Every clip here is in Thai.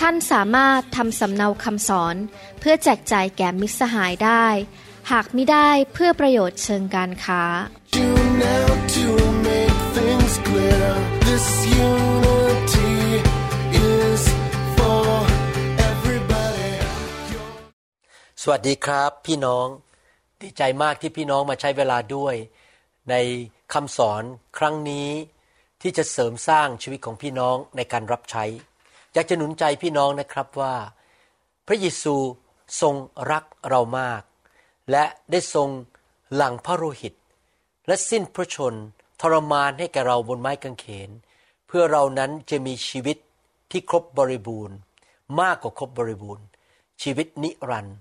ท่านสามารถทำสำเนาคำสอน เพื่อแจกจ่ายแก่มิตรสหายได้ หากไม่ได้เพื่อประโยชน์เชิงการค้า สวัสดีครับพี่น้อง ดีใจมากที่พี่น้องมาใช้เวลาด้วย ในคำสอนครั้งนี้ที่จะเสริมสร้างชีวิตของพี่น้องในการรับใช้ อยากจะหนุนใจพี่น้องนะครับว่า พระเยซูทรงรักเรามาก และได้ทรงหลั่งพระโลหิต และสิ้นพระชนทรมานให้แก่เราบนไม้กางเขน เพื่อเรานั้นจะมีชีวิตที่ครบบริบูรณ์ มากกว่าครบบริบูรณ์ ชีวิตนิรันดร์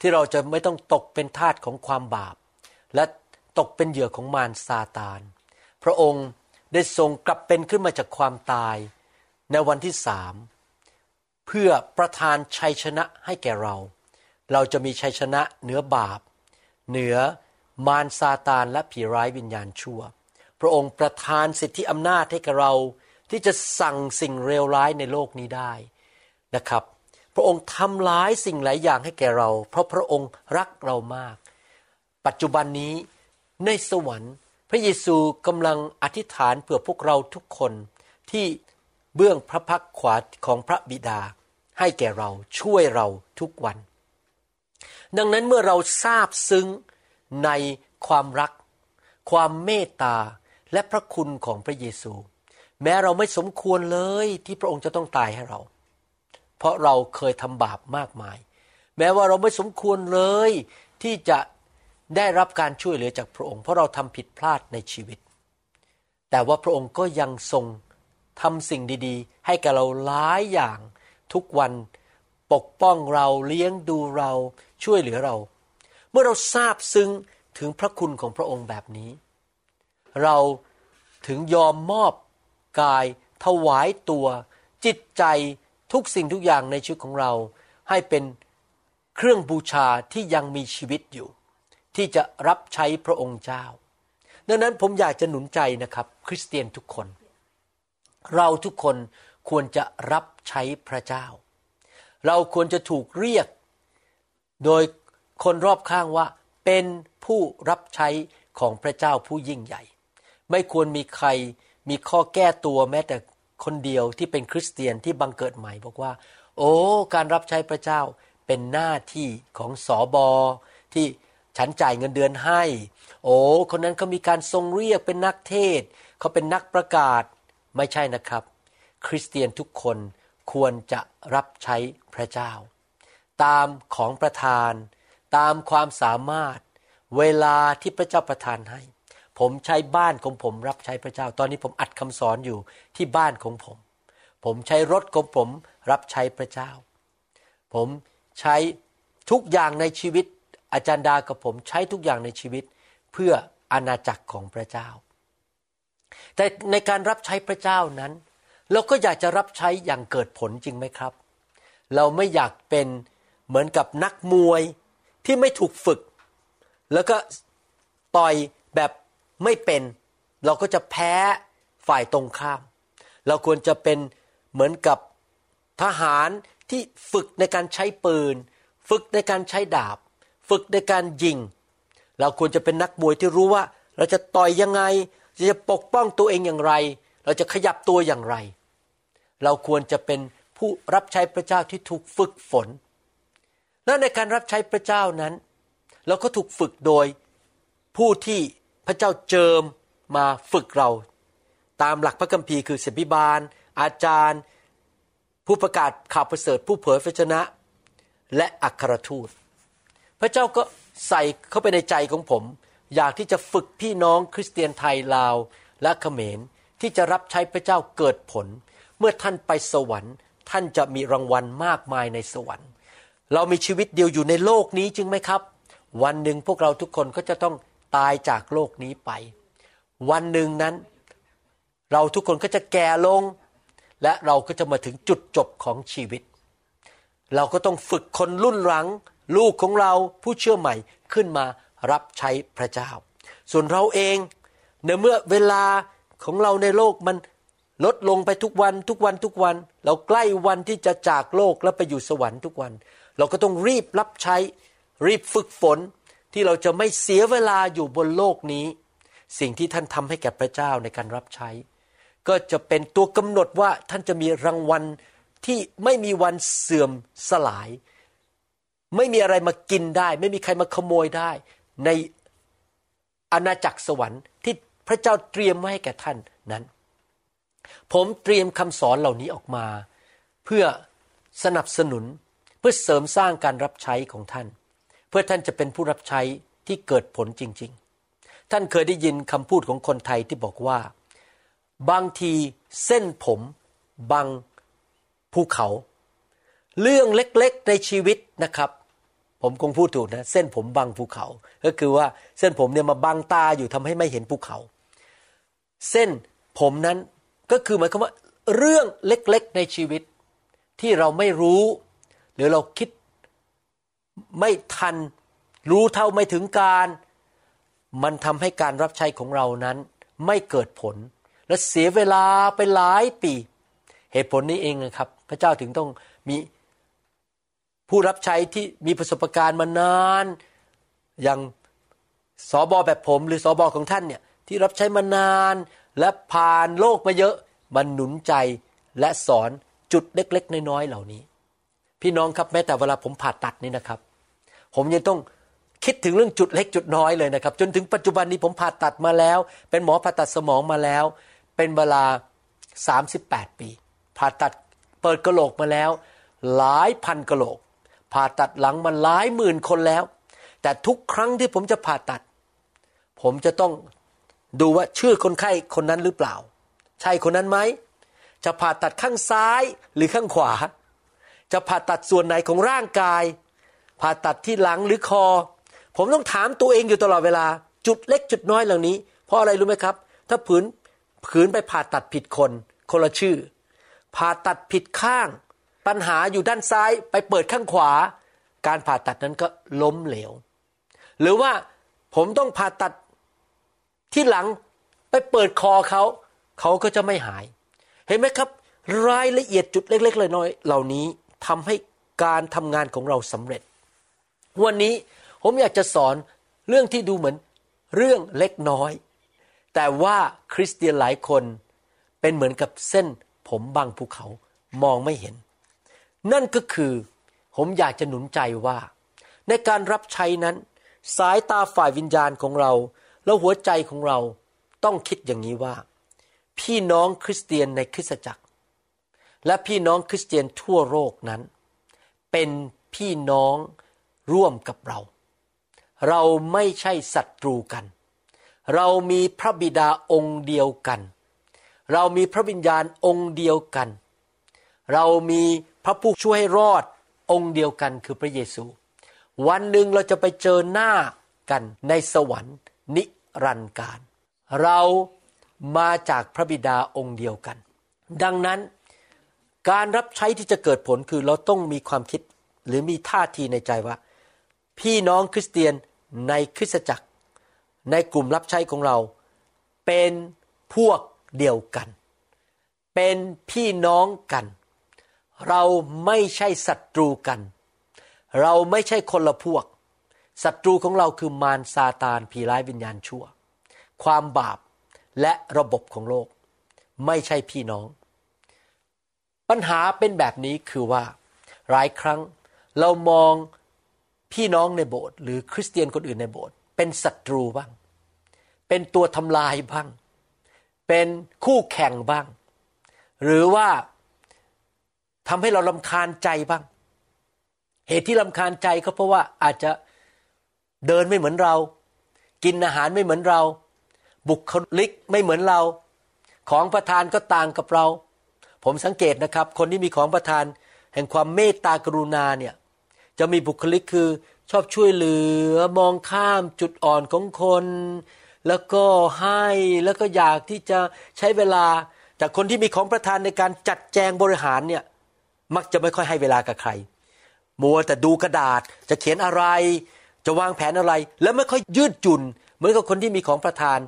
ที่เราจะไม่ต้องตกเป็นทาสของความบาป และตกเป็นเหยื่อของมารซาตาน พระองค์ได้ทรงกลับเป็นขึ้นมาจากความตาย ในวันที่สาม เพื่อประทานชัยชนะให้แก่เรา เราจะมีชัยชนะเหนือบาป เหนือมารซาตานและผีร้ายวิญญาณชั่ว พระองค์ประทานสิทธิอำนาจให้แก่เรา ที่จะสั่งสิ่งเลวร้ายในโลกนี้ได้นะครับ พระองค์ทำร้ายสิ่งหลายอย่างให้แก่เรา เพราะพระองค์รักเรามาก ปัจจุบันนี้ในสวรรค์ พระเยซูกำลังอธิษฐานเพื่อพวกเราทุกคนที่ เบื้องพระพักขวาของพระบิดา ให้แก่เราช่วยเราทุกวัน ดังนั้นเมื่อเราทราบซึ้งในความรัก ความเมตตาและพระคุณของพระเยซู แม้เราไม่สมควรเลยที่พระองค์จะต้องตายให้เรา เพราะเราเคยทำบาปมากมาย แม้ว่าเราไม่สมควรเลยที่จะได้รับการช่วยเหลือจากพระองค์ เพราะเราทำผิดพลาดในชีวิต แต่ว่าพระองค์ก็ยังทรง ทำสิ่งดีๆ ให้กับเราหลายอย่างทุกวันปกป้องเราเลี้ยงดูเราช่วยเหลือเรา เมื่อเราทราบซึ้งถึงพระคุณของพระองค์แบบนี้ เราถึงยอมมอบกาย ถวายตัว จิตใจทุกสิ่งทุกอย่างในชีวิตของเรา ให้เป็นเครื่องบูชาที่ยังมีชีวิตอยู่ ที่จะรับใช้พระองค์เจ้า ดังนั้นผมอยากจะหนุนใจนะครับ คริสเตียนทุกคน เราทุกคนควรจะรับใช้พระเจ้า เราควรจะถูกเรียก โดยคนรอบข้างว่า เป็นผู้รับใช้ของพระเจ้าผู้ยิ่งใหญ่ ไม่ควรมีใครมีข้อแก้ตัวแม้แต่คนเดียวที่เป็นคริสเตียนที่บังเกิดใหม่บอกว่า โอ้การรับใช้พระเจ้าเป็นหน้าที่ของสอบอที่ฉันจ่ายเงินเดือนให้ โอ้คนนั้นเขามีการทรงเรียกเป็นนักเทศเขาเป็นนักประกาศ ไม่ใช่นะครับ คริสเตียนทุกคนควรจะรับใช้พระเจ้า ตามของประทาน ตามความสามารถ เวลาที่พระเจ้าประทานให้ ผมใช้บ้านของผมรับใช้พระเจ้า ตอนนี้ผมอัดคำสอนอยู่ที่บ้านของผม ผมใช้รถของผมรับใช้พระเจ้า ผมใช้ทุกอย่างในชีวิตอาจารย์ดากับผมใช้ทุกอย่างในชีวิต เพื่ออาณาจักรของพระเจ้า แต่ในการรับใช้พระเจ้านั้น เราก็อยากจะรับใช้อย่างเกิดผลจริงไหมครับ เราไม่อยากเป็นเหมือนกับนักมวยที่ไม่ถูกฝึก แล้วก็ต่อยแบบไม่เป็น เราก็จะแพ้ฝ่ายตรงข้าม เราควรจะเป็นเหมือนกับทหารที่ฝึกในการใช้ปืน ฝึกในการใช้ดาบ ฝึกในการยิง เราควรจะเป็นนักมวยที่รู้ว่า เราจะต่อยยังไง จะปกป้องตัวเองอย่างไร เราจะขยับตัวอย่างไร เราควรจะเป็นผู้รับใช้พระเจ้าที่ถูกฝึกฝน และในการรับใช้พระเจ้านั้น เราก็ถูกฝึกโดยผู้ที่พระเจ้าเจิมมาฝึกเรา ตามหลักพระคัมภีร์คือศิบิบาล อาจารย์ ผู้ประกาศข่าวประเสริฐผู้เผยพระชนะ และอัครทูต พระเจ้าก็ใส่เข้าไปในใจของผม อยากที่จะฝึกพี่น้องคริสเตียนไทยลาวและเขมรที่จะรับใช้พระเจ้าเกิดผล เมื่อท่านไปสวรรค์ ท่านจะมีรางวัลมากมายในสวรรค์ เรามีชีวิตเดียวอยู่ในโลกนี้จริงไหมครับ วันหนึ่งพวกเราทุกคนก็จะต้องตายจากโลกนี้ไป วันหนึ่งนั้น เราทุกคนก็จะแก่ลง และเราก็จะมาถึงจุดจบของชีวิต เราก็ต้องฝึกคนรุ่นหลัง ลูกของเราผู้เชื่อใหม่ขึ้นมา รับใช้พระเจ้า ส่วนเราเองในเมื่อเวลาของเราในโลกมันลดลงไปทุกวันทุกวันทุกวัน เราใกล้วันที่จะจากโลกแล้วไปอยู่สวรรค์ทุกวัน เราก็ต้องรีบรับใช้ รีบฝึกฝนที่เราจะไม่เสียเวลาอยู่บนโลกนี้ สิ่งที่ท่านทำให้แก่พระเจ้าในการรับใช้ ก็จะเป็นตัวกำหนดว่าท่านจะมีรางวัลที่ไม่มีวันเสื่อมสลาย ไม่มีอะไรมากินได้ ไม่มีใครมาขโมยได้ ในอาณาจักรสวรรค์ที่พระเจ้าเตรียมไว้ให้แก่ท่านนั้น ผมเตรียมคำสอนเหล่านี้ออกมา เพื่อสนับสนุนเพื่อเสริมสร้างการรับใช้ของท่าน เพื่อท่านจะเป็นผู้รับใช้ที่เกิดผลจริง ๆ ท่านเคยได้ยินคำพูดของคนไทยที่บอกว่า บางทีเส้นผมบังภูเขา เรื่องเล็กๆในชีวิตนะครับ ผมคงพูดถูกนะ เส้นผมบังภูเขา ก็คือว่าเส้นผมเนี่ยมาบังตาอยู่ทำให้ไม่เห็นภูเขา เส้นผมนั้นก็คือหมายความว่าเรื่องเล็กๆในชีวิต ที่เราไม่รู้ หรือเราคิดไม่ทันรู้เท่าไม่ถึงการ มันทำให้การรับใช้ของเรานั้น ไม่เกิดผล และเสียเวลาไปหลายปี เหตุผลนี้เองนะครับ พระเจ้าถึงต้องมี ผู้รับใช้ที่มีประสบการณ์มานาน อย่างสอบอแบบผมหรือสอบอของท่านเนี่ยที่รับใช้มานานและผ่านโลกมาเยอะมันหนุนใจและสอนจุดเล็กๆ น้อยๆเหล่านี้ พี่น้องครับแม้แต่เวลาผมผ่าตัดนี่นะครับ ผมยังต้องคิดถึงเรื่องจุดเล็กจุดน้อยเลยนะครับ จนถึงปัจจุบันนี้ผมผ่าตัดมาแล้ว เป็นหมอผ่าตัดสมองมาแล้ว เป็นเวลา 38 ปี ผ่าตัดเปิดกระโหลกมาแล้ว หลายพันกระโหลก ผ่าตัดหลังมาหลายหมื่นคนแล้ว แต่ทุกครั้งที่ผมจะผ่าตัด ผมจะต้องดูว่าชื่อคนไข้คนนั้นหรือเปล่า ใช่คนนั้นไหม จะผ่าตัดข้างซ้ายหรือข้างขวา จะผ่าตัดส่วนไหนของร่างกาย ผ่าตัดที่หลังหรือคอ ผมต้องถามตัวเองอยู่ตลอดเวลา จุดเล็กจุดน้อยเหล่านี้ เพราะอะไรรู้ไหมครับ ถ้าผืนผืนไปผ่าตัดผิดคน คนละชื่อ ผ่าตัดผิดข้าง ปัญหาอยู่ด้านซ้ายไปเปิดข้างขวา การผ่าตัดนั้นก็ล้มเหลว หรือว่าผมต้องผ่าตัดที่หลังไปเปิดคอเขาเขาก็จะไม่หาย เห็นไหมครับ รายละเอียดจุดเล็กๆเลยน้อยเหล่านี้ทำให้การทำงานของเราสำเร็จ วันนี้ผมอยากจะสอนเรื่องที่ดูเหมือนเรื่องเล็กน้อย แต่ว่าคริสเตียนหลายคนเป็นเหมือนกับเส้นผมบางภูเขามองไม่เห็น นั่นก็คือผมอยากจะหนุนใจว่า ในการรับใช้นั้น สายตาฝ่ายวิญญาณของเรา แล้วหัวใจของเราต้องคิดอย่างนี้ว่า พี่น้องคริสเตียนในคริสตจักร และพี่น้องคริสเตียนทั่วโลกนั้น เป็นพี่น้องร่วมกับเรา เราไม่ใช่ศัตรูกัน เรามีพระบิดาองค์เดียวกัน เรามีพระวิญญาณองค์เดียวกัน เรามี พระผู้ช่วยให้รอดองค์เดียวกันคือพระเยซู วันหนึ่งเราจะไปเจอหน้ากันในสวรรค์นิรันดร์การ เรามาจากพระบิดาองค์เดียวกัน ดังนั้นการรับใช้ที่จะเกิดผลคือเราต้องมีความคิดหรือมีท่าทีในใจว่า พี่น้องคริสเตียนในคริสตจักร ในกลุ่มรับใช้ของเรา เป็นพวกเดียวกัน เป็นพี่น้องกัน เราไม่ใช่ศัตรูกัน เราไม่ใช่คนละพวกศัตรูของเราคือมารซาตานผีร้ายวิญญาณชั่ว ความบาปและระบบของโลก ไม่ใช่พี่น้อง ปัญหาเป็นแบบนี้คือว่า หลายครั้งเรามองพี่น้องในโบสถ์หรือคริสเตียนคนอื่นในโบสถ์เป็นศัตรูบ้าง เป็นตัวทำลายบ้าง เป็นคู่แข่งบ้าง หรือว่า ทำให้เราลำคาญใจบ้าง เหตุที่ลำคาญใจก็เพราะว่าอาจจะเดินไม่เหมือนเรา กินอาหารไม่เหมือนเรา บุคลิกไม่เหมือนเรา ของประทานก็ต่างกับเรา ผมสังเกตนะครับ คนที่มีของประทาน แห่งความเมตตากรุณาเนี่ยจะมีบุคลิกคือชอบช่วยเหลือมองข้ามจุดอ่อนของคน แล้วก็ให้แล้วก็อยากที่จะใช้เวลา แต่คนที่มีของประทานในการจัดแจงบริหารเนี่ย มักจะไม่ค่อยให้เวลากับใคร มัวแต่ดูกระดาษจะเขียนอะไร จะวางแผนอะไร แล้วไม่ค่อยยืดจุน เหมือนกับคนที่มีของประทาน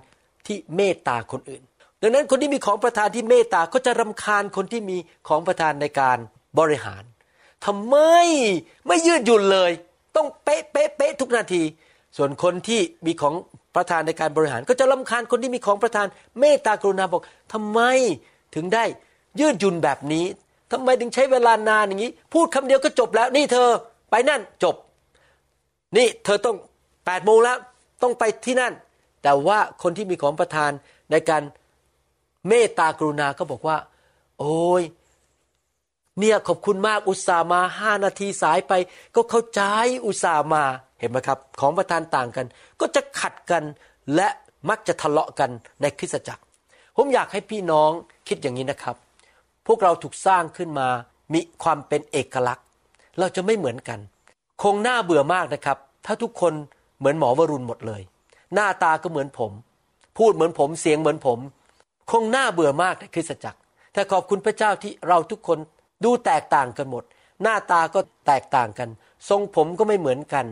ที่เมตตาคนอื่น ดังนั้นคนที่มีของประทานที่เมตตาก็จะรำคาญคนที่มีของประทานในการบริหารทำไมไม่ยืดหยุ่นเลย ต้องเป๊ะเป๊ะเป๊ะทุกนาที ส่วนคนที่มีของประธานในการบริหารก็จะลำคาญคนที่มีของประธานเมตตากรุณาบอกทำไมถึงได้ยืดหยุ่นแบบนี้ ทำไมถึงใช้เวลานานอย่างนี้ พูดคำเดียวก็จบแล้ว นี่เธอไปนั่นจบ นี่เธอต้องแปดโมงแล้ว ต้องไปที่นั่น แต่ว่าคนที่มีของประทานในการเมตตากรุณาก็บอกว่า โอ้ยเนี่ยขอบคุณมากอุตส่ามาห้านาทีสายไป ก็เข้าใจอุตส่ามาเห็นไหมครับ ของประทานต่างกัน ก็จะขัดกันและมักจะทะเลาะกันในคริสตจักร ผมอยากให้พี่น้องคิดอย่างนี้นะครับ วกเราถูกสร้างขึ้นมา มีความเป็นเอกลักษณ์ เราจะไม่เหมือนกัน คงน่าเบื่อมากนะครับ ถ้าทุกคนเหมือนหมอวรุณหมดเลย หน้าตาก็เหมือนผม พูดเหมือนผมเสียงเหมือนผม คงน่าเบื่อมากในคริสตจักร แต่ขอบคุณพระเจ้าที่เราทุกคนดูแตกต่างกันหมด หน้าตาก็แตกต่างกัน ทรงผมก็ไม่เหมือนกัน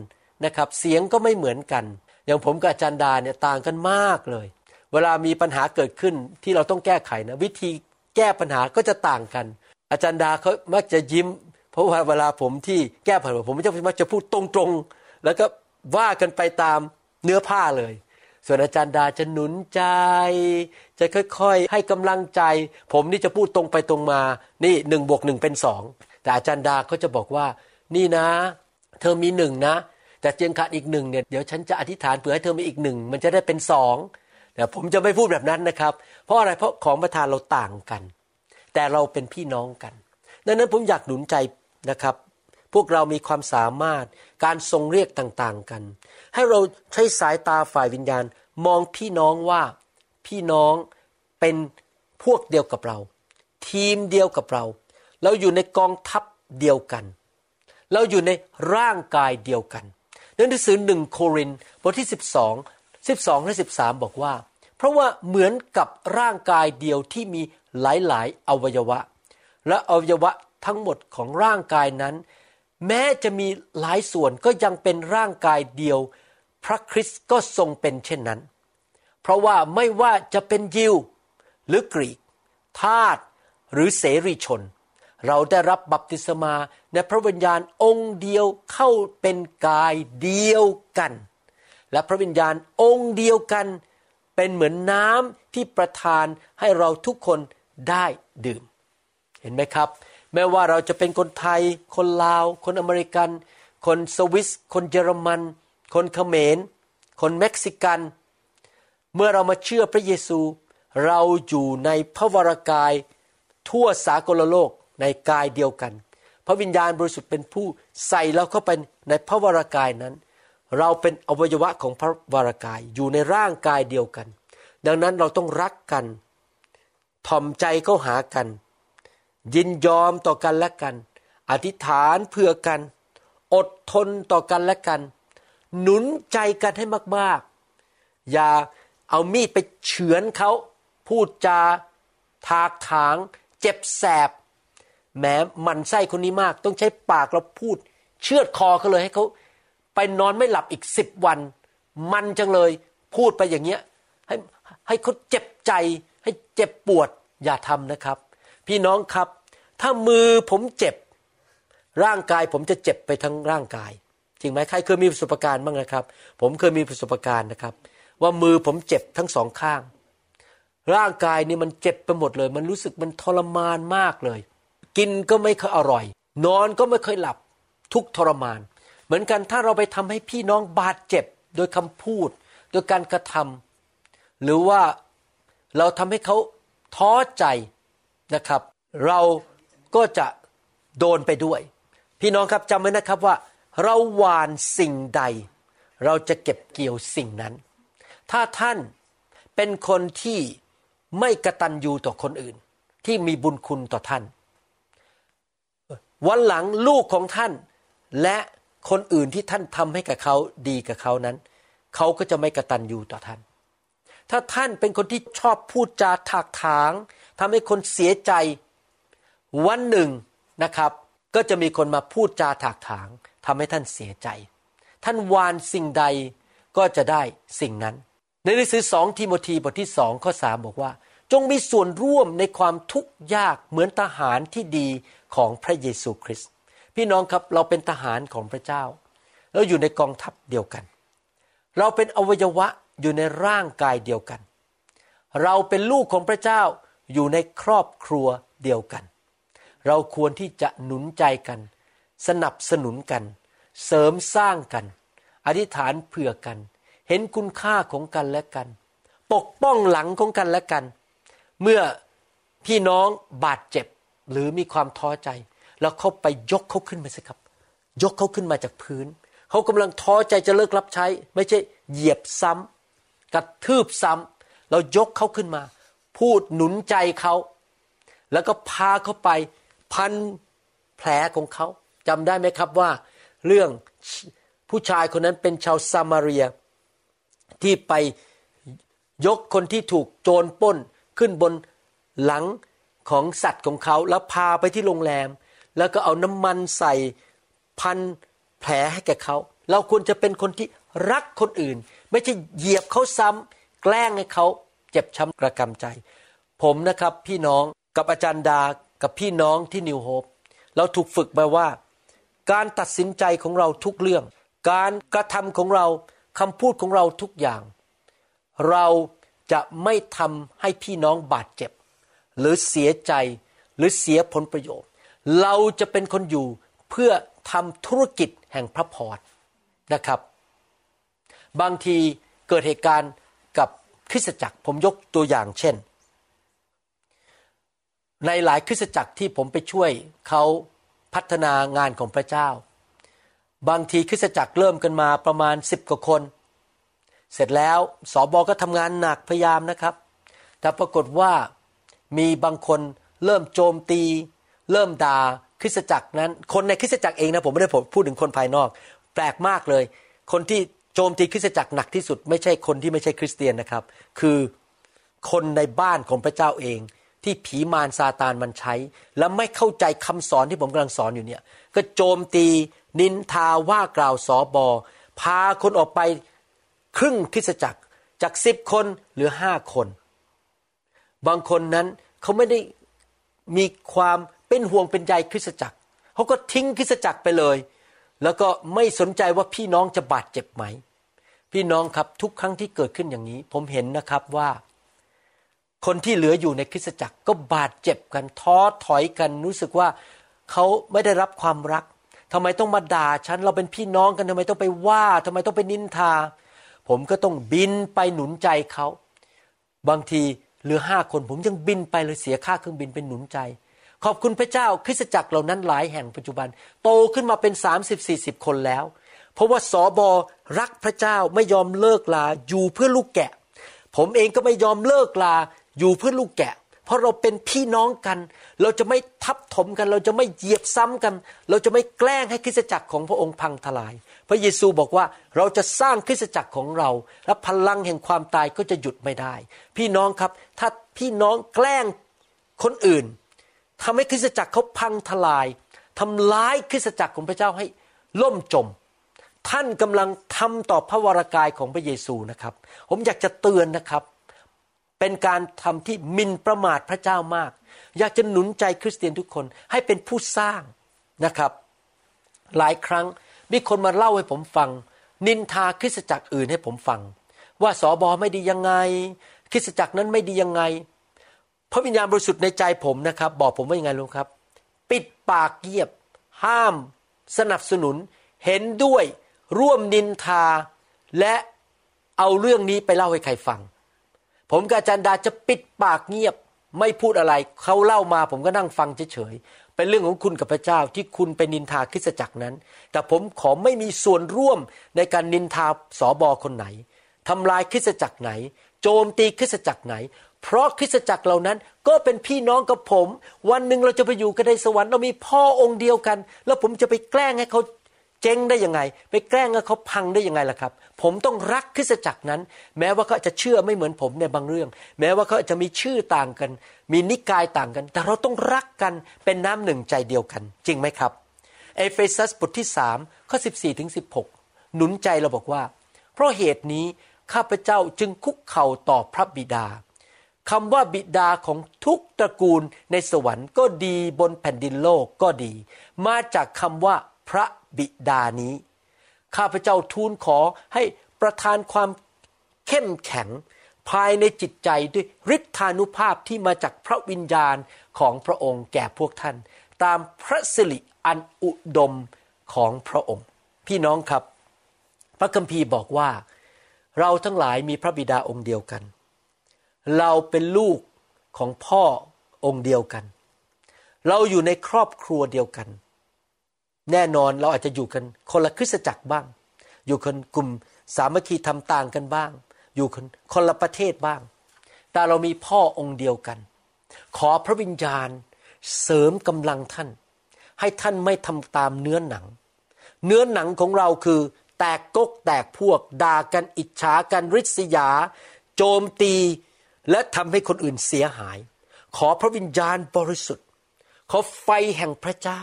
นะครับ เสียงก็ไม่เหมือนกัน อย่างผมกับอาจารย์ดาเนี่ยต่างกันมากเลย เวลามีปัญหาเกิดขึ้นที่เราต้องแก้ไขนะวิธี แก้ปัญหาก็จะต่างกัน อาจารย์ดาเขามักจะยิ้ม เพราะว่าเวลาผมที่แก้ปัญหาผมจะมักจะพูดตรงๆ แล้วก็ว่ากันไปตามเนื้อผ้าเลย ส่วนอาจารย์ดาจะหนุนใจ จะค่อยๆ ให้กำลังใจ ผมนี่จะพูดตรงไปตรงมา นี่หนึ่งบวกหนึ่งเป็นสองแต่อาจารย์ดาเขาจะบอกว่า นี่นะ เธอมีหนึ่งนะ แต่เจียงขาดอีกหนึ่งเนี่ยเดี๋ยวฉันจะอธิษฐานเผื่อให้เธอมีอีกหนึ่งมันจะได้เป็นสอง แต่ผมจะไม่พูดแบบนั้นนะครับ เพราะอะไรเพราะของประทานเราต่างกัน แต่เราเป็นพี่น้องกัน ดังนั้นผมอยากหนุนใจนะครับ พวกเรามีความสามารถการทรงเรียกต่างๆกัน ให้เราใช้สายตาฝ่ายวิญญาณ มองพี่น้องว่าพี่น้องเป็นพวกเดียวกับเรา ทีมเดียวกับเรา เราอยู่ในกองทัพเดียวกัน เราอยู่ในร่างกายเดียวกันในหนังสือหนึ่งโครินบทที่ 12 12 และ 13 บอกว่า เพราะว่าเหมือนกับร่างกายเดียวที่มีหลายๆ อวัยวะ และอวัยวะทั้งหมดของร่างกายนั้น แม้จะมีหลายส่วนก็ยังเป็นร่างกายเดียว พระคริสต์ก็ทรงเป็นเช่นนั้น เพราะว่าไม่ว่าจะเป็นยิว หรือกรีก ทาสหรือเสรีชน เราได้รับบัพติศมาในพระวิญญาณองค์เดียวเข้าเป็นกายเดียวกัน และพระวิญญาณองค์เดียวกัน เป็นเหมือนน้ำที่ประทานให้เราทุกคนได้ดื่ม เห็นไหมครับ แม้ว่าเราจะเป็นคนไทย คนลาว คนอเมริกัน คนสวิส คนเยอรมัน คนเขมร คนเม็กซิกัน เมื่อเรามาเชื่อพระเยซู เราอยู่ในพระวรากายทั่วสากลโลกในกายเดียวกัน พระวิญญาณบริสุทธิ์เป็นผู้ใส่เราเข้าไปในพระวรากายนั้น เราเป็นอวัยวะของพระวรากายอยู่ในร่างกายเดียวกัน ดังนั้นเราต้องรักกันถ่อมใจเข้าหากัน ยินยอมต่อกันและกัน อธิษฐานเพื่อกัน อดทนต่อกันและกัน หนุนใจกันให้มากๆ อย่าเอามีดไปเฉือนเขาพูดจาถากถาง เจ็บแสบแม้มันไส้คนนี้มาก ต้องใช้ปากเราพูด เชือดคอเขาเลยให้เขา ไปนอนไม่หลับอีกสิบวัน มันจังเลยพูดไปอย่างเงี้ยให้ให้เขาเจ็บใจ ให้เจ็บปวดอย่าทำนะครับ พี่น้องครับ ถ้ามือผมเจ็บ ร่างกายผมจะเจ็บไปทั้งร่างกาย จริงไหมใครเคยมีประสบการณ์บ้างนะครับ ผมเคยมีประสบการณ์นะครับ ว่ามือผมเจ็บทั้งสองข้าง ร่างกายนี่มันเจ็บไปหมดเลย มันรู้สึกมันทรมานมากเลย กินก็ไม่เคยอร่อย นอนก็ไม่เคยหลับ ทุกทรมาน เหมือนกันถ้าเราไปทำให้พี่น้องบาดเจ็บโดยคำพูด โดยการกระทำหรือว่าเราทำให้เขาท้อใจนะครับ เราก็จะโดนไปด้วย พี่น้องครับจำไว้นะครับว่า เราหวานสิ่งใด เราจะเก็บเกี่ยวสิ่งนั้น ถ้าท่านเป็นคนที่ไม่กระตันยูต่อคนอื่น ที่มีบุญคุณต่อท่าน วันหลังลูกของท่านและ คนอื่นที่ท่านทำให้กับเขาดีกับเขานั้น เขาก็จะไม่กระตันยูต่อท่าน ถ้าท่านเป็นคนที่ชอบพูดจาถากถางทำให้คนเสียใจวันหนึ่งนะครับ ก็จะมีคนมาพูดจาถากถางทำให้ท่านเสียใจ ท่านวานสิ่งใดก็จะได้สิ่งนั้น ในหนังสือสองทิโมธีบทที่สองข้อสามบอกว่า จงมีส่วนร่วมในความทุกข์ยากเหมือนทหารที่ดีของพระเยซูคริสต์ พี่น้องครับเราเป็นทหารของพระเจ้า เราอยู่ในกองทัพเดียวกัน เราเป็นอวัยวะอยู่ในร่างกายเดียวกัน เราเป็นลูกของพระเจ้าอยู่ในครอบครัวเดียวกัน เราควรที่จะหนุนใจกัน สนับสนุนกัน เสริมสร้างกัน อธิษฐานเผื่อกัน เห็นคุณค่าของกันและกัน ปกป้องหลังของกันและกัน เมื่อพี่น้องบาดเจ็บหรือมีความท้อใจ แล้วเขาไปยกเขาขึ้นมาสิครับ ยกเขาขึ้นมาจากพื้น เขากำลังท้อใจจะเลิกรับใช้ ไม่ใช่เหยียบซ้ำกระทืบซ้ำเรายกเขาขึ้นมา พูดหนุนใจเขา แล้วก็พาเขาไปพันแผลของเขาจำได้ไหมครับว่า เรื่องผู้ชายคนนั้นเป็นชาวซามารีย ที่ไปยกคนที่ถูกโจรป้นขึ้นบนหลังของสัตว์ของเขาแล้วพาไปที่โรงแรม แล้วก็เอาน้ำมันใส่พันแผลให้แก่เขา เราควรจะเป็นคนที่รักคนอื่น ไม่ใช่เหยียบเขาซ้ำแกล้งให้เขาเจ็บช้ำกระกำใจ ผมนะครับพี่น้องกับอาจารย์ดากับพี่น้องที่นิวโฮปเราถูกฝึกมาว่า การตัดสินใจของเราทุกเรื่อง การกระทำของเราคำพูดของเราทุกอย่าง เราจะไม่ทำให้พี่น้องบาดเจ็บ หรือเสียใจหรือเสียผลประโยชน์ เราจะเป็นคนอยู่เพื่อทำธุรกิจแห่งพระพรนะครับ บางทีเกิดเหตุการณ์กับคริสตจักรผมยกตัวอย่างเช่น ในหลายคริสตจักรที่ผมไปช่วยเขาพัฒนางานของพระเจ้า บางทีคริสตจักรเริ่มกันมาประมาณสิบกว่าคน เสร็จแล้วสอบอก็ทำงานหนักพยายามนะครับ แต่ปรากฏว่ามีบางคนเริ่มโจมตี เริ่มด่าคริสตจักรนั้น คนในคริสตจักรเองนะผมไม่ได้พูดถึงคนภายนอก แปลกมากเลย คนที่โจมตีคริสตจักรหนักที่สุด ไม่ใช่คนที่ไม่ใช่คริสเตียนนะครับ คือคนในบ้านของพระเจ้าเอง ที่ผีมารซาตานมันใช้ และไม่เข้าใจคำสอนที่ผมกำลังสอนอยู่เนี่ยก็โจมตีนินทาว่ากล่าวสอบอพาคนออกไปครึ่งคริสตจักรจากสิบคนหรือห้าคน บางคนนั้นเขาไม่ได้มีความ เป็นห่วงเป็นใยคริสตจักรเขาก็ทิ้งคริสตจักรไปเลย แล้วก็ไม่สนใจว่าพี่น้องจะบาดเจ็บไหม พี่น้องครับทุกครั้งที่เกิดขึ้นอย่างนี้ ผมเห็นนะครับว่า คนที่เหลืออยู่ในคริสตจักรก็บาดเจ็บกันท้อถอยกันรู้สึกว่าเขาไม่ได้รับความรักทำไมต้องมาด่าฉันเราเป็นพี่น้องกันทำไมต้องไปว่าทำไมต้องไปนินทา ผมก็ต้องบินไปหนุนใจเขาบางทีเหลือห้าคนผมยังบินไปเลยเสียค่าเครื่องบินเป็นหนุนใจ ขอบคุณพระเจ้าคริสตจักรเหล่านั้นหลายแห่งปัจจุบัน โตขึ้นมาเป็น 30-40 คนแล้ว เพราะว่าสอบอรักพระเจ้าไม่ยอมเลิกลาอยู่เพื่อลูกแกะ ผมเองก็ไม่ยอมเลิกลาอยู่เพื่อลูกแกะ เพราะเราเป็นพี่น้องกัน เราจะไม่ทับถมกัน เราจะไม่เหยียบซ้ำกัน เราจะไม่แกล้งให้คริสตจักรของพระองค์พังทลาย พระเยซูบอกว่าเราจะสร้างคริสตจักรของเรา และพลังแห่งความตายก็จะหยุดไม่ได้ พี่น้องครับถ้าพี่น้องแกล้งคนอื่น ทำให้คริสตจักรเขาพังทลายทำร้ายคริสตจักรของพระเจ้าให้ล่มจม ท่านกำลังทำต่อพระวรากายของพระเยซูนะครับ ผมอยากจะเตือนนะครับ เป็นการทำที่มินประมาทพระเจ้ามาก อยากจะหนุนใจคริสเตียนทุกคนให้เป็นผู้สร้างนะครับ หลายครั้งมีคนมาเล่าให้ผมฟัง นินทาคริสตจักรอื่นให้ผมฟัง ว่าสอบอไม่ดียังไง คริสตจักรนั้นไม่ดียังไง พระวิญญาณบริสุทธิ์ในใจผมนะครับ บอกผมว่ายังไงรู้ครับ ปิดปากเงียบ ห้าม สนับสนุน เห็นด้วย ร่วมนินทา และเอาเรื่องนี้ไปเล่าให้ใครฟัง ผมกับอาจารย์ดาจะปิดปากเงียบ ไม่พูดอะไร เขาเล่ามาผมก็นั่งฟังเฉยๆเป็นเรื่องของคุณกับพระเจ้าที่คุณไปนินทาคริสตจักรนั้น แต่ผมขอไม่มีส่วนร่วมในการนินทาสอบอคนไหนทำลายคริสตจักรไหน โจมตีคริสตจักรไหน เพราะคริสตจักรเหล่านั้นก็เป็นพี่น้องกับผม วันหนึ่งเราจะไปอยู่กันในสวรรค์เรามีพ่อองค์เดียวกัน แล้วผมจะไปแกล้งให้เขาเจ๊งได้ยังไง ไปแกล้งเขาพังได้ยังไงล่ะครับ ผมต้องรักคริสตจักรนั้น แม้ว่าเขาจะเชื่อไม่เหมือนผมในบางเรื่อง แม้ว่าเขาจะมีชื่อต่างกัน มีนิกายต่างกัน แต่เราต้องรักกันเป็นน้ำหนึ่งใจเดียวกัน จริงไหมครับ เอเฟซัสบทที่สามข้อสิบสี่ถึงสิบหกหนุนใจเราบอกว่า เพราะเหตุนี้ข้าพเจ้าจึงคุกเข่าต่อพระบิดา คำว่าบิดาของทุกตระกูลในสวรรค์ก็ดีบนแผ่นดินโลกก็ดี มาจากคำว่าพระบิดานี้ ข้าพเจ้าทูลขอให้ประทานความเข้มแข็ง ภายในจิตใจด้วยฤทธานุภาพที่มาจากพระวิญญาณของพระองค์แก่พวกท่าน ตามพระสิริอันอุดมของพระองค์ พี่น้องครับ พระคัมภีร์บอกว่า เราทั้งหลายมีพระบิดาองค์เดียวกัน เราเป็นลูกของพ่อองค์เดียวกัน เราอยู่ในครอบครัวเดียวกัน แน่นอนเราอาจจะอยู่กันคนละคริสตจักรบ้าง อยู่คนกลุ่มสามัคคีทำต่างกันบ้าง อยู่คนคนละประเทศบ้าง แต่เรามีพ่อองค์เดียวกัน ขอพระวิญญาณเสริมกำลังท่าน ให้ท่านไม่ทำตามเนื้อหนัง เนื้อหนังของเราคือแตกกกแตกพวกด่ากันอิจฉากันริษยา โจมตี และทำให้คนอื่นเสียหาย ขอพระวิญญาณบริสุทธิ์ ขอไฟแห่งพระเจ้า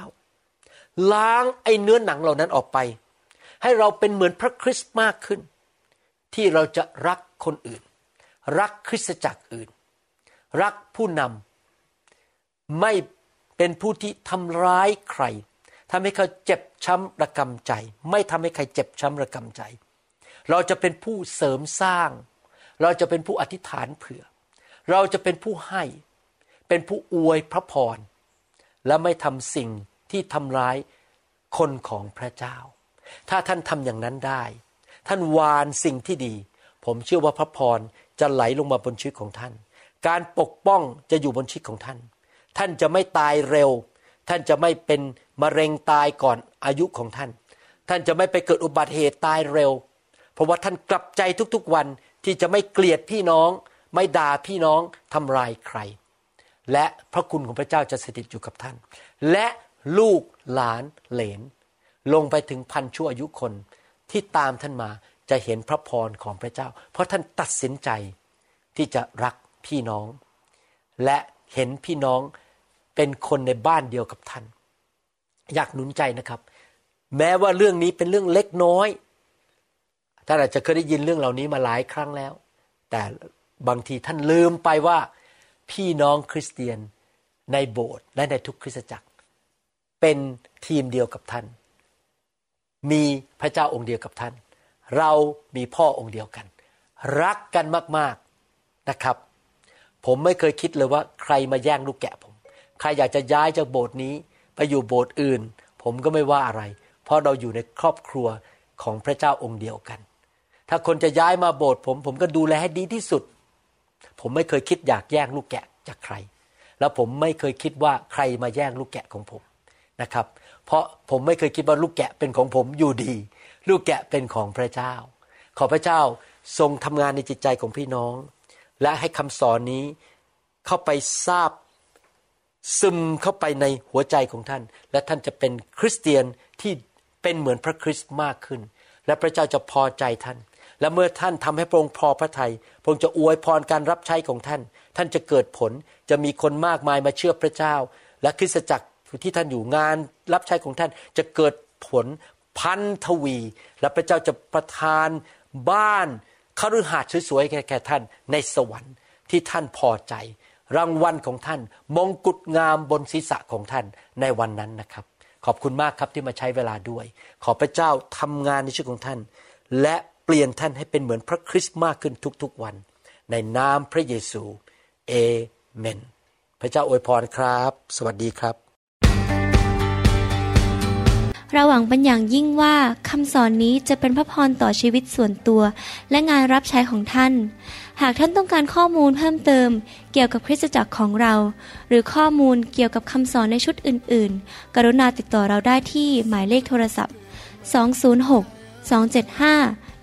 ล้างไอ้เนื้อหนังเหล่านั้นออกไป ให้เราเป็นเหมือนพระคริสต์มากขึ้น ที่เราจะรักคนอื่น รักคริสตจักรอื่น รักผู้นำไม่เป็นผู้ที่ทำร้ายใครทำให้เขาเจ็บช้ำระกำใจ ไม่ทำให้ใครเจ็บช้ำระกำใจ เราจะเป็นผู้เสริมสร้าง เราจะเป็นผู้อธิษฐานเผื่อ เราจะเป็นผู้ให้ เป็นผู้อวยพระพร และไม่ทำสิ่งที่ทำร้ายคนของพระเจ้า ถ้าท่านทำอย่างนั้นได้ ท่านวานสิ่งที่ดี ผมเชื่อว่าพระพรจะไหลลงมาบนชีวิตของท่าน การปกป้องจะอยู่บนชีวิตของท่าน ท่านจะไม่ตายเร็ว ท่านจะไม่เป็นมะเร็งตายก่อนอายุของท่าน ท่านจะไม่ไปเกิดอุบัติเหตุตายเร็ว เพราะว่าท่านกลับใจทุกๆวันที่จะไม่เกลียดพี่น้อง ไม่ด่าพี่น้องทำลายใคร และพระคุณของพระเจ้าจะสถิตอยู่กับท่าน และลูกหลานเหลน ลงไปถึงพันชั่วอายุคนที่ตามท่านมาจะเห็นพระพรของพระเจ้า เพราะท่านตัดสินใจที่จะรักพี่น้อง และเห็นพี่น้องเป็นคนในบ้านเดียวกับท่าน อยากหนุนใจนะครับ แม้ว่าเรื่องนี้เป็นเรื่องเล็กน้อยท่านอาจจะเคยได้ยินเรื่องเหล่านี้มาหลายครั้งแล้ว แต่ บางทีท่านลืมไปว่าพี่น้องคริสเตียนในโบสถ์และในทุกคริสตจักร เป็นทีมเดียวกับท่าน มีพระเจ้าองค์เดียวกับท่าน เรามีพ่อองค์เดียวกัน รักกันมากๆนะครับ ผมไม่เคยคิดเลยว่าใครมาแย่งลูกแกะผม ใครอยากจะย้ายจากโบสถ์นี้ไปอยู่โบสถ์อื่น ผมก็ไม่ว่าอะไร เพราะเราอยู่ในครอบครัวของพระเจ้าองค์เดียวกัน ถ้าคนจะย้ายมาโบสถ์ผม ผมก็ดูแลให้ดีที่สุด ผมไม่เคยคิดอยากแย่งลูกแกะจากใคร แล้วผมไม่เคยคิดว่าใครมาแย่งลูกแกะของผมนะครับ เพราะผมไม่เคยคิดว่าลูกแกะเป็นของผมอยู่ดี ลูกแกะเป็นของพระเจ้า ขอพระเจ้าทรงทำงานในจิตใจของพี่น้อง และให้คำสอนนี้เข้าไปทราบซึมเข้าไปในหัวใจของท่าน และท่านจะเป็นคริสเตียนที่เป็นเหมือนพระคริสต์มากขึ้น และพระเจ้าจะพอใจท่าน และเมื่อท่านทำให้พระองค์พอพระทยัยพระองค์จะอวยพรการรับใช้ของท่าน ท่านจะเกิดผลจะมีคนมากมายมาเชื่อพระเจ้า และคริสตจักรที่ท่านอยู่งานรับใช้ของท่านจะเกิดผลพันทวี และพระเจ้าจะประทานบ้านคฤหาสน์สวยๆแก่ท่านในสวรรค์ที่ท่านพอใจ รางวัลของท่านมงกุฎงามบนศีรษะของท่านในวันนั้นนะครับ ขอบคุณมากครับที่มาใช้เวลาด้วย ขอพระเจ้าทำงานในชีวิตของท่าน และ เปลี่ยนท่านให้เป็นเหมือนพระคริสต์มากขึ้นทุกๆวัน ในนามพระเยซูเอเมน พระเจ้าอวยพรครับ สวัสดีครับ เราหวังเป็นอย่างยิ่งว่าคำสอนนี้จะเป็นพระพรต่อชีวิตส่วนตัว และงานรับใช้ของท่าน หากท่านต้องการข้อมูลเพิ่มเติม เกี่ยวกับคริสตจักรของเรา หรือข้อมูลเกี่ยวกับคำสอนในชุดอื่น ๆ กรุณาติดต่อเราได้ที่หมายเลขโทรศัพท์ 206 275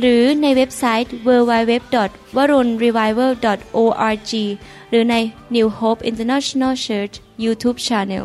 หรือในเว็บไซต์ www.warunrevival.org หรือใน New Hope International Church YouTube Channel